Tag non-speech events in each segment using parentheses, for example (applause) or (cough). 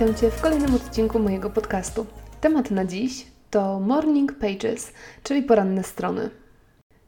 Witam Cię w kolejnym odcinku mojego podcastu. Temat na dziś to Morning Pages, czyli poranne strony.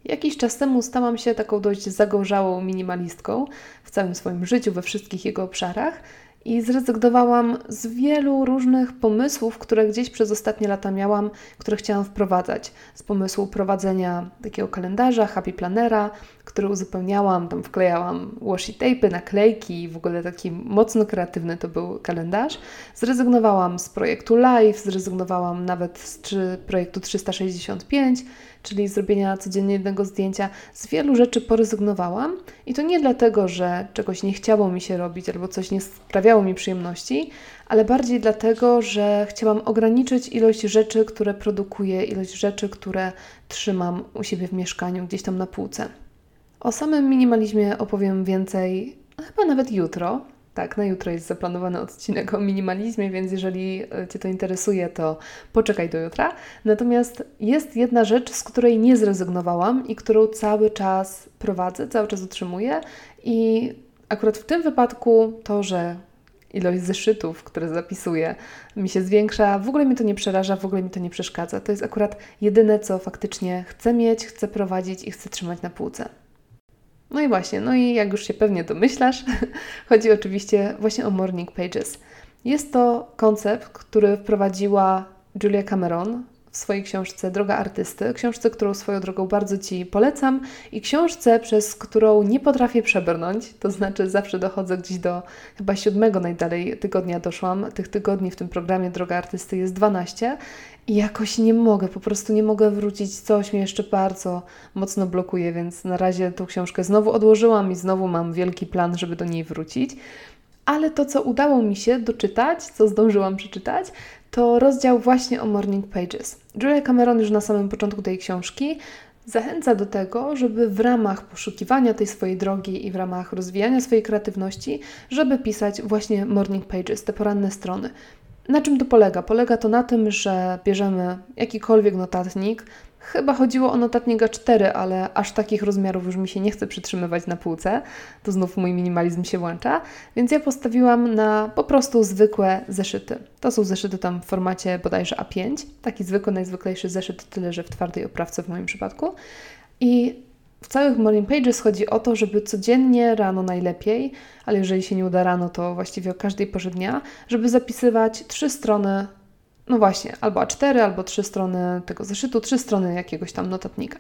Jakiś czas temu stałam się taką dość zagorzałą minimalistką w całym swoim życiu, we wszystkich jego obszarach i zrezygnowałam z wielu różnych pomysłów, które gdzieś przez ostatnie lata miałam, które chciałam wprowadzać. Z pomysłu prowadzenia takiego kalendarza, happy planera, który uzupełniałam, tam wklejałam washi tape, naklejki, w ogóle taki mocno kreatywny to był kalendarz. Zrezygnowałam z projektu live, zrezygnowałam nawet z projektu 365, czyli zrobienia codziennie jednego zdjęcia. Z wielu rzeczy porezygnowałam i to nie dlatego, że czegoś nie chciało mi się robić albo coś nie sprawiało mi przyjemności, ale bardziej dlatego, że chciałam ograniczyć ilość rzeczy, które produkuję, ilość rzeczy, które trzymam u siebie w mieszkaniu, gdzieś tam na półce. O samym minimalizmie opowiem więcej chyba nawet jutro. Tak, na jutro jest zaplanowany odcinek o minimalizmie, więc jeżeli e, Cię to interesuje, to poczekaj do jutra. Natomiast jest jedna rzecz, z której nie zrezygnowałam i którą cały czas prowadzę, cały czas utrzymuję i akurat w tym wypadku to, że ilość zeszytów, które zapisuję, mi się zwiększa. W ogóle mi to nie przeraża, w ogóle mi to nie przeszkadza. To jest akurat jedyne, co faktycznie chcę mieć, chcę prowadzić i chcę trzymać na półce. No i właśnie, no i jak już się pewnie domyślasz, (laughs) chodzi oczywiście właśnie o Morning Pages. Jest to koncept, który wprowadziła Julia Cameron w swojej książce Droga Artysty, książce, którą swoją drogą bardzo Ci polecam i książce, przez którą nie potrafię przebrnąć, to znaczy zawsze dochodzę gdzieś do chyba siódmego najdalej tygodnia doszłam, tych tygodni w tym programie Droga Artysty jest 12 i jakoś nie mogę, po prostu nie mogę wrócić, coś mnie jeszcze bardzo mocno blokuje, więc na razie tą książkę znowu odłożyłam i znowu mam wielki plan, żeby do niej wrócić. Ale to, co udało mi się doczytać, co zdążyłam przeczytać, to rozdział właśnie o Morning Pages. Julia Cameron już na samym początku tej książki zachęca do tego, żeby w ramach poszukiwania tej swojej drogi i w ramach rozwijania swojej kreatywności, żeby pisać właśnie morning pages, te poranne strony. Na czym to polega? Polega to na tym, że bierzemy jakikolwiek notatnik. Chyba chodziło o notatnik A4, ale aż takich rozmiarów już mi się nie chce przytrzymywać na półce. To znów mój minimalizm się włącza. Więc ja postawiłam na po prostu zwykłe zeszyty. To są zeszyty tam w formacie bodajże A5. Taki zwykły, najzwyklejszy zeszyt, tyle że w twardej oprawce w moim przypadku. I w całych Morning Pages chodzi o to, żeby codziennie, rano najlepiej, ale jeżeli się nie uda rano, to właściwie o każdej porze dnia, żeby zapisywać trzy strony, no właśnie, albo A4, albo trzy strony tego zeszytu, trzy strony jakiegoś tam notatnika.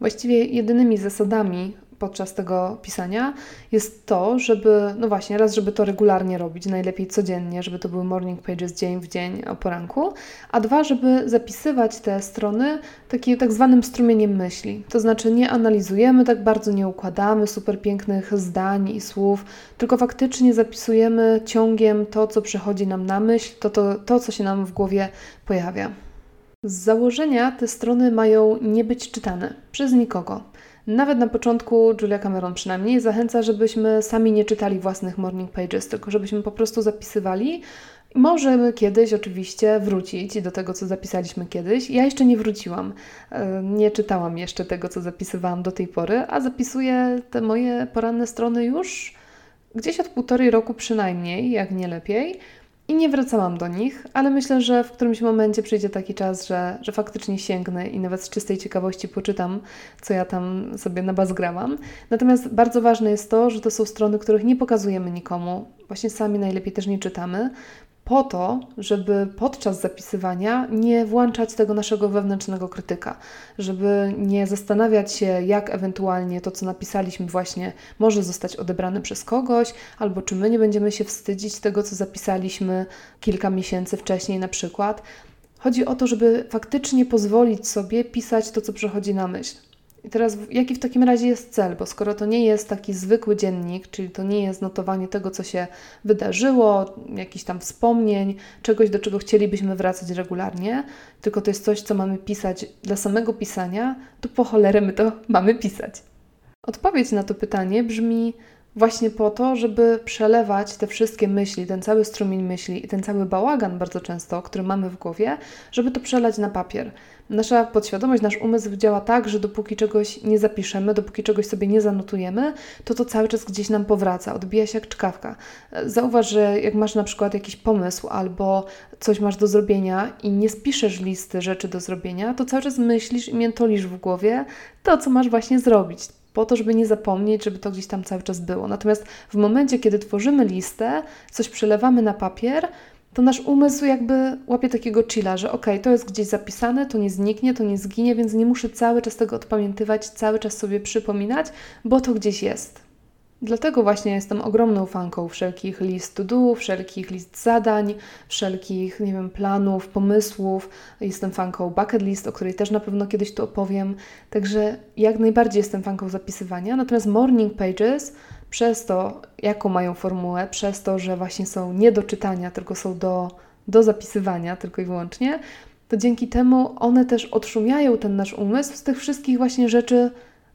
Właściwie jedynymi zasadami podczas tego pisania jest to, żeby, no właśnie, raz, żeby to regularnie robić, najlepiej codziennie, żeby to były morning pages dzień w dzień o poranku, a dwa, żeby zapisywać te strony takim tak zwanym strumieniem myśli. To znaczy nie analizujemy tak bardzo, nie układamy super pięknych zdań i słów, tylko faktycznie zapisujemy ciągiem to, co przychodzi nam na myśl, to, to, to co się nam w głowie pojawia. Z założenia te strony mają nie być czytane przez nikogo. Nawet na początku Julia Cameron przynajmniej zachęca, żebyśmy sami nie czytali własnych morning pages, tylko żebyśmy po prostu zapisywali. Możemy kiedyś oczywiście wrócić do tego, co zapisaliśmy kiedyś. Ja jeszcze nie wróciłam. E, nie czytałam jeszcze tego, co zapisywałam do tej pory, a zapisuję te moje poranne strony już gdzieś od półtorej roku przynajmniej, jak nie lepiej. I nie wracałam do nich, ale myślę, że w którymś momencie przyjdzie taki czas, że, że faktycznie sięgnę i nawet z czystej ciekawości poczytam, co ja tam sobie nabazgrałam. Natomiast bardzo ważne jest to, że to są strony, których nie pokazujemy nikomu, właśnie sami najlepiej też nie czytamy, po to, żeby podczas zapisywania nie włączać tego naszego wewnętrznego krytyka, żeby nie zastanawiać się, jak ewentualnie to, co napisaliśmy, właśnie może zostać odebrane przez kogoś, albo czy my nie będziemy się wstydzić tego, co zapisaliśmy kilka miesięcy wcześniej, na przykład. Chodzi o to, żeby faktycznie pozwolić sobie pisać to, co przychodzi na myśl. I teraz jaki w takim razie jest cel? Bo skoro to nie jest taki zwykły dziennik, czyli to nie jest notowanie tego, co się wydarzyło, jakichś tam wspomnień, czegoś, do czego chcielibyśmy wracać regularnie, tylko to jest coś, co mamy pisać dla samego pisania, to po cholerę my to (laughs) mamy pisać. Odpowiedź na to pytanie brzmi: właśnie po to, żeby przelewać te wszystkie myśli, ten cały strumień myśli i ten cały bałagan bardzo często, który mamy w głowie, żeby to przelać na papier. Nasza podświadomość, nasz umysł działa tak, że dopóki czegoś nie zapiszemy, dopóki czegoś sobie nie zanotujemy, to to cały czas gdzieś nam powraca, odbija się jak czkawka. Zauważ, że jak masz na przykład jakiś pomysł albo coś masz do zrobienia i nie spiszesz listy rzeczy do zrobienia, to cały czas myślisz i miętolisz w głowie to, co masz właśnie zrobić po to, żeby nie zapomnieć, żeby to gdzieś tam cały czas było. Natomiast w momencie, kiedy tworzymy listę, coś przelewamy na papier, to nasz umysł jakby łapie takiego chilla, że ok, to jest gdzieś zapisane, to nie zniknie, to nie zginie, więc nie muszę cały czas tego odpamiętywać, cały czas sobie przypominać, bo to gdzieś jest. Dlatego właśnie jestem ogromną fanką wszelkich list to do, wszelkich list zadań, wszelkich, nie wiem, planów, pomysłów. Jestem fanką bucket list, o której też na pewno kiedyś tu opowiem. Także jak najbardziej jestem fanką zapisywania. Natomiast morning pages przez to, jaką mają formułę, przez to, że właśnie są nie do czytania, tylko są do, do zapisywania tylko i wyłącznie, to dzięki temu one też odszumiają ten nasz umysł z tych wszystkich właśnie rzeczy,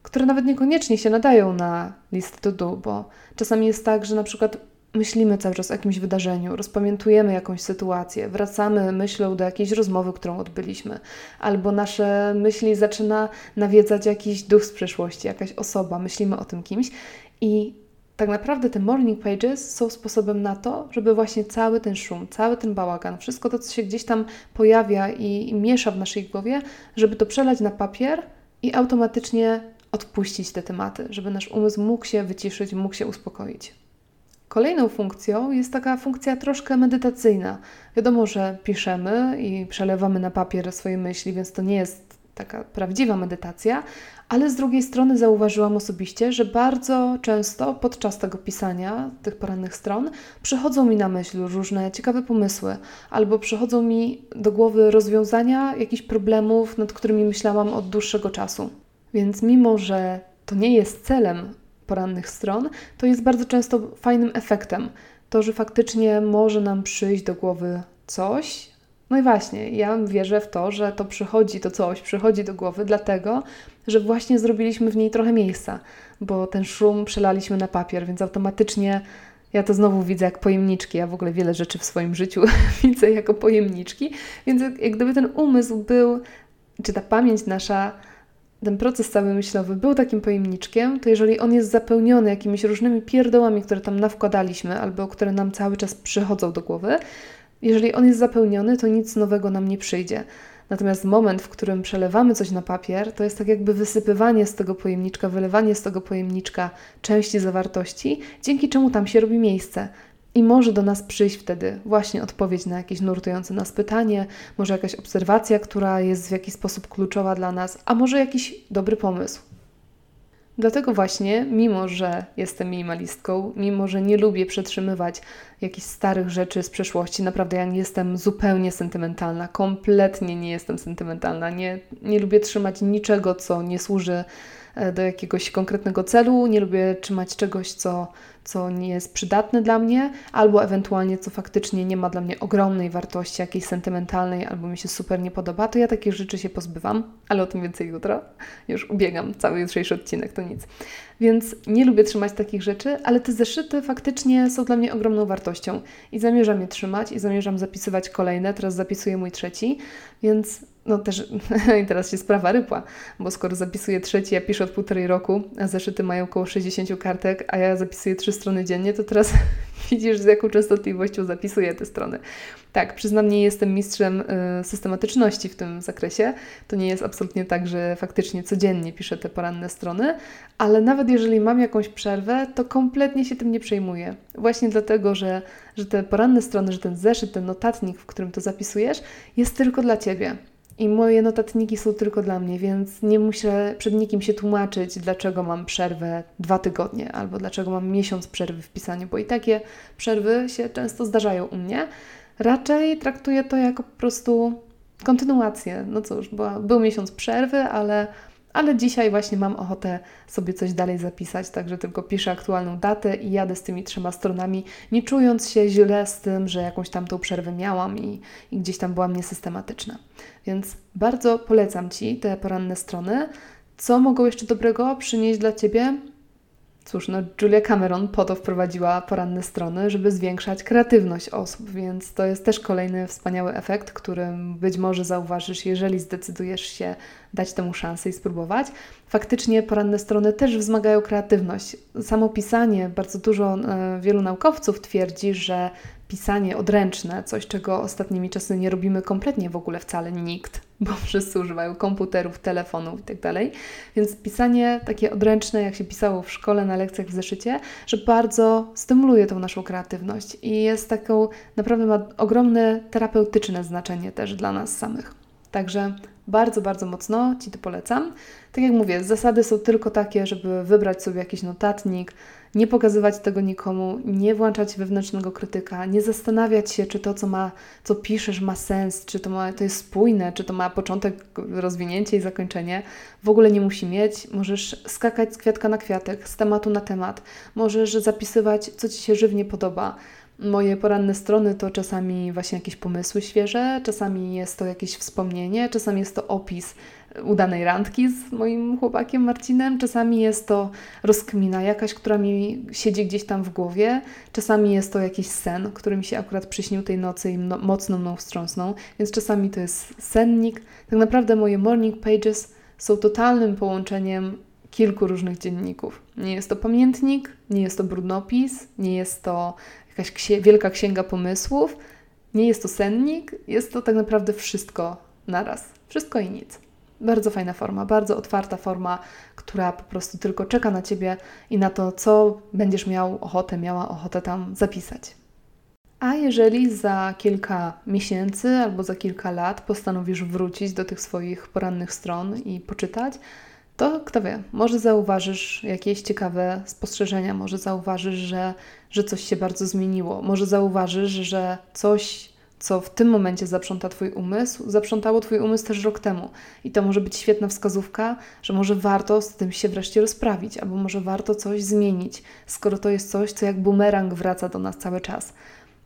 które nawet niekoniecznie się nadają na list to do, bo czasami jest tak, że na przykład myślimy cały czas o jakimś wydarzeniu, rozpamiętujemy jakąś sytuację, wracamy myślą do jakiejś rozmowy, którą odbyliśmy, albo nasze myśli zaczyna nawiedzać jakiś duch z przeszłości, jakaś osoba, myślimy o tym kimś i tak naprawdę te morning pages są sposobem na to, żeby właśnie cały ten szum, cały ten bałagan, wszystko to, co się gdzieś tam pojawia i, i miesza w naszej głowie, żeby to przelać na papier i automatycznie odpuścić te tematy, żeby nasz umysł mógł się wyciszyć, mógł się uspokoić. Kolejną funkcją jest taka funkcja troszkę medytacyjna. Wiadomo, że piszemy i przelewamy na papier swoje myśli, więc to nie jest taka prawdziwa medytacja, ale z drugiej strony zauważyłam osobiście, że bardzo często podczas tego pisania tych porannych stron przychodzą mi na myśl różne ciekawe pomysły, albo przychodzą mi do głowy rozwiązania jakichś problemów, nad którymi myślałam od dłuższego czasu. Więc mimo, że to nie jest celem porannych stron, to jest bardzo często fajnym efektem. To, że faktycznie może nam przyjść do głowy coś. No i właśnie, ja wierzę w to, że to przychodzi, to coś przychodzi do głowy, dlatego, że właśnie zrobiliśmy w niej trochę miejsca, bo ten szum przelaliśmy na papier, więc automatycznie ja to znowu widzę jak pojemniczki. Ja w ogóle wiele rzeczy w swoim życiu (laughs) widzę jako pojemniczki, więc jak gdyby ten umysł był, czy ta pamięć nasza ten proces cały myślowy był takim pojemniczkiem, to jeżeli on jest zapełniony jakimiś różnymi pierdołami, które tam nawkładaliśmy, albo które nam cały czas przychodzą do głowy, jeżeli on jest zapełniony, to nic nowego nam nie przyjdzie. Natomiast moment, w którym przelewamy coś na papier, to jest tak jakby wysypywanie z tego pojemniczka, wylewanie z tego pojemniczka części zawartości, dzięki czemu tam się robi miejsce. I może do nas przyjść wtedy właśnie odpowiedź na jakieś nurtujące nas pytanie, może jakaś obserwacja, która jest w jakiś sposób kluczowa dla nas, a może jakiś dobry pomysł. Dlatego właśnie, mimo że jestem minimalistką, mimo że nie lubię przetrzymywać jakichś starych rzeczy z przeszłości, naprawdę ja nie jestem zupełnie sentymentalna, kompletnie nie jestem sentymentalna, nie, nie lubię trzymać niczego, co nie służy do jakiegoś konkretnego celu, nie lubię trzymać czegoś, co, co nie jest przydatne dla mnie, albo ewentualnie co faktycznie nie ma dla mnie ogromnej wartości, jakiejś sentymentalnej, albo mi się super nie podoba, to ja takich rzeczy się pozbywam, ale o tym więcej jutro. Już ubiegam cały jutrzejszy odcinek, to nic. Więc nie lubię trzymać takich rzeczy, ale te zeszyty faktycznie są dla mnie ogromną wartością i zamierzam je trzymać i zamierzam zapisywać kolejne. Teraz zapisuję mój trzeci, więc no też (laughs) i teraz się sprawa rypła, bo skoro zapisuję trzeci, ja piszę od półtorej roku, a zeszyty mają około 60 kartek, a ja zapisuję trzy strony dziennie, to teraz (laughs) widzisz, z jaką częstotliwością zapisuję te strony. Tak, przyznam, nie jestem mistrzem y, systematyczności w tym zakresie. To nie jest absolutnie tak, że faktycznie codziennie piszę te poranne strony, ale nawet jeżeli mam jakąś przerwę, to kompletnie się tym nie przejmuję. Właśnie dlatego, że, że te poranne strony, że ten zeszyt, ten notatnik, w którym to zapisujesz, jest tylko dla Ciebie. I moje notatniki są tylko dla mnie, więc nie muszę przed nikim się tłumaczyć, dlaczego mam przerwę dwa tygodnie albo dlaczego mam miesiąc przerwy w pisaniu, bo i takie przerwy się często zdarzają u mnie. Raczej traktuję to jako po prostu kontynuację. No cóż, bo był miesiąc przerwy, ale ale dzisiaj właśnie mam ochotę sobie coś dalej zapisać, także tylko piszę aktualną datę i jadę z tymi trzema stronami, nie czując się źle z tym, że jakąś tam tą przerwę miałam i, i gdzieś tam byłam niesystematyczna. Więc bardzo polecam Ci te poranne strony. Co mogą jeszcze dobrego przynieść dla Ciebie? Cóż, no Julia Cameron po to wprowadziła poranne strony, żeby zwiększać kreatywność osób, więc to jest też kolejny wspaniały efekt, który być może zauważysz, jeżeli zdecydujesz się dać temu szansę i spróbować. Faktycznie poranne strony też wzmagają kreatywność. Samo pisanie, bardzo dużo e, wielu naukowców twierdzi, że pisanie odręczne, coś czego ostatnimi czasy nie robimy kompletnie w ogóle wcale nikt, (laughs) bo wszyscy używają komputerów, telefonów itd. Tak Więc pisanie takie odręczne, jak się pisało w szkole na lekcjach w zeszycie, że bardzo stymuluje tą naszą kreatywność i jest taką, naprawdę ma ogromne terapeutyczne znaczenie też dla nas samych. Także bardzo, bardzo mocno Ci to polecam. Tak jak mówię, zasady są tylko takie, żeby wybrać sobie jakiś notatnik, nie pokazywać tego nikomu, nie włączać wewnętrznego krytyka, nie zastanawiać się, czy to, co, ma, co piszesz, ma sens, czy to, ma, to jest spójne, czy to ma początek, rozwinięcie i zakończenie. W ogóle nie musi mieć. Możesz skakać z kwiatka na kwiatek, z tematu na temat. Możesz zapisywać, co Ci się żywnie podoba. Moje poranne strony to czasami właśnie jakieś pomysły świeże, czasami jest to jakieś wspomnienie, czasami jest to opis udanej randki z moim chłopakiem Marcinem, czasami jest to rozkmina jakaś, która mi siedzi gdzieś tam w głowie, czasami jest to jakiś sen, który mi się akurat przyśnił tej nocy i mocno mną wstrząsnął, więc czasami to jest sennik. Tak naprawdę moje morning pages są totalnym połączeniem kilku różnych dzienników. Nie jest to pamiętnik, nie jest to brudnopis, nie jest to jakaś wielka księga pomysłów, nie jest to sennik, jest to tak naprawdę wszystko naraz. Wszystko i nic. Bardzo fajna forma, bardzo otwarta forma, która po prostu tylko czeka na Ciebie i na to, co będziesz miał ochotę, miała ochotę tam zapisać. A jeżeli za kilka miesięcy albo za kilka lat postanowisz wrócić do tych swoich porannych stron i poczytać, to kto wie, może zauważysz jakieś ciekawe spostrzeżenia, może zauważysz, że, że coś się bardzo zmieniło, może zauważysz, że coś co w tym momencie zaprząta Twój umysł, zaprzątało Twój umysł też rok temu. I to może być świetna wskazówka, że może warto z tym się wreszcie rozprawić, albo może warto coś zmienić, skoro to jest coś, co jak bumerang wraca do nas cały czas.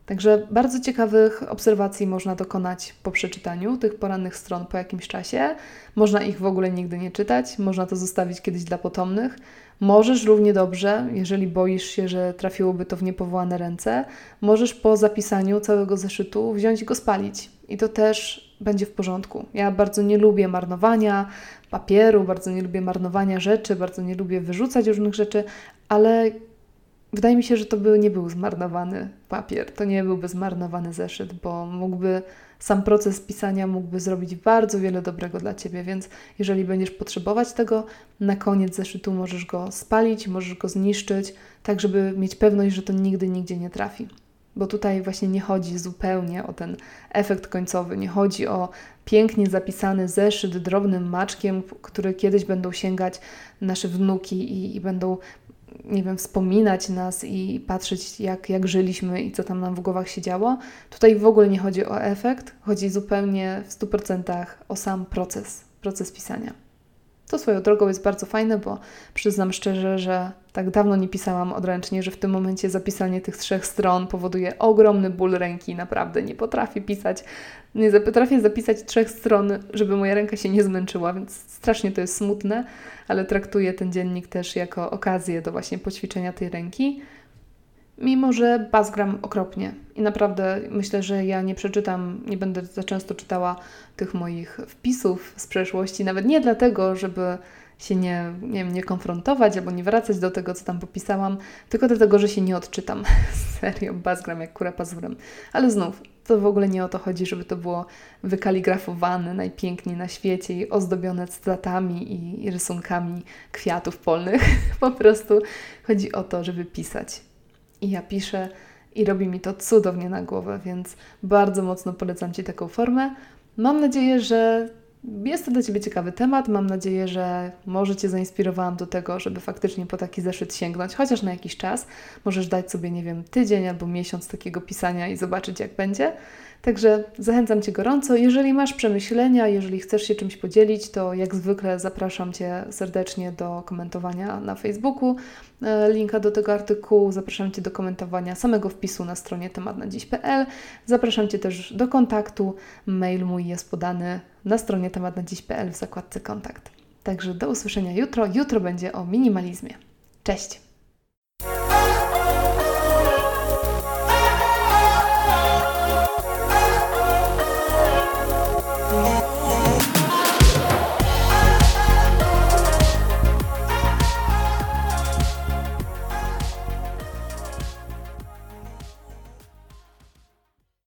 Także bardzo ciekawych obserwacji można dokonać po przeczytaniu tych porannych stron po jakimś czasie. Można ich w ogóle nigdy nie czytać, można to zostawić kiedyś dla potomnych. Możesz równie dobrze, jeżeli boisz się, że trafiłoby to w niepowołane ręce, możesz po zapisaniu całego zeszytu wziąć i go spalić. I to też będzie w porządku. Ja bardzo nie lubię marnowania papieru, bardzo nie lubię marnowania rzeczy, bardzo nie lubię wyrzucać różnych rzeczy, ale wydaje mi się, że to by nie był zmarnowany papier, to nie byłby zmarnowany zeszyt, bo mógłby sam proces pisania mógłby zrobić bardzo wiele dobrego dla Ciebie, więc jeżeli będziesz potrzebować tego, na koniec zeszytu możesz go spalić, możesz go zniszczyć, tak żeby mieć pewność, że to nigdy, nigdzie nie trafi. Bo tutaj właśnie nie chodzi zupełnie o ten efekt końcowy, nie chodzi o pięknie zapisany zeszyt drobnym maczkiem, który kiedyś będą sięgać nasze wnuki i, i będą nie wiem, wspominać nas i patrzeć, jak, jak żyliśmy i co tam nam w głowach się działo. Tutaj w ogóle nie chodzi o efekt, chodzi zupełnie w 100% o sam proces, proces pisania. To swoją drogą jest bardzo fajne, bo przyznam szczerze, że tak dawno nie pisałam odręcznie, że w tym momencie zapisanie tych trzech stron powoduje ogromny ból ręki. Naprawdę nie potrafię pisać, nie potrafię zapisać trzech stron, żeby moja ręka się nie zmęczyła, więc strasznie to jest smutne, ale traktuję ten dziennik też jako okazję do właśnie poćwiczenia tej ręki. Mimo, że bazgram okropnie i naprawdę myślę, że ja nie przeczytam, nie będę za często czytała tych moich wpisów z przeszłości, nawet nie dlatego, żeby się nie, nie, wiem, nie konfrontować albo nie wracać do tego, co tam popisałam, tylko dlatego, że się nie odczytam. (laughs) Serio, bazgram jak kura pazurem. Ale znów, to w ogóle nie o to chodzi, żeby to było wykaligrafowane najpiękniej na świecie i ozdobione cytatami i, i rysunkami kwiatów polnych. (laughs) po prostu chodzi o to, żeby pisać. I ja piszę i robi mi to cudownie na głowę, więc bardzo mocno polecam Ci taką formę. Mam nadzieję, że jest to dla Ciebie ciekawy temat. Mam nadzieję, że może Cię zainspirowałam do tego, żeby faktycznie po taki zeszyt sięgnąć, chociaż na jakiś czas. Możesz dać sobie, nie wiem, tydzień albo miesiąc takiego pisania i zobaczyć, jak będzie. Także zachęcam Cię gorąco. Jeżeli masz przemyślenia, jeżeli chcesz się czymś podzielić, to jak zwykle zapraszam Cię serdecznie do komentowania na Facebooku. E, linka do tego artykułu. Zapraszam Cię do komentowania samego wpisu na stronie tematnadziś.pl. Zapraszam Cię też do kontaktu. Mail mój jest podany na stronie tematnadziś.pl w zakładce kontakt. Także do usłyszenia jutro. Jutro będzie o minimalizmie. Cześć!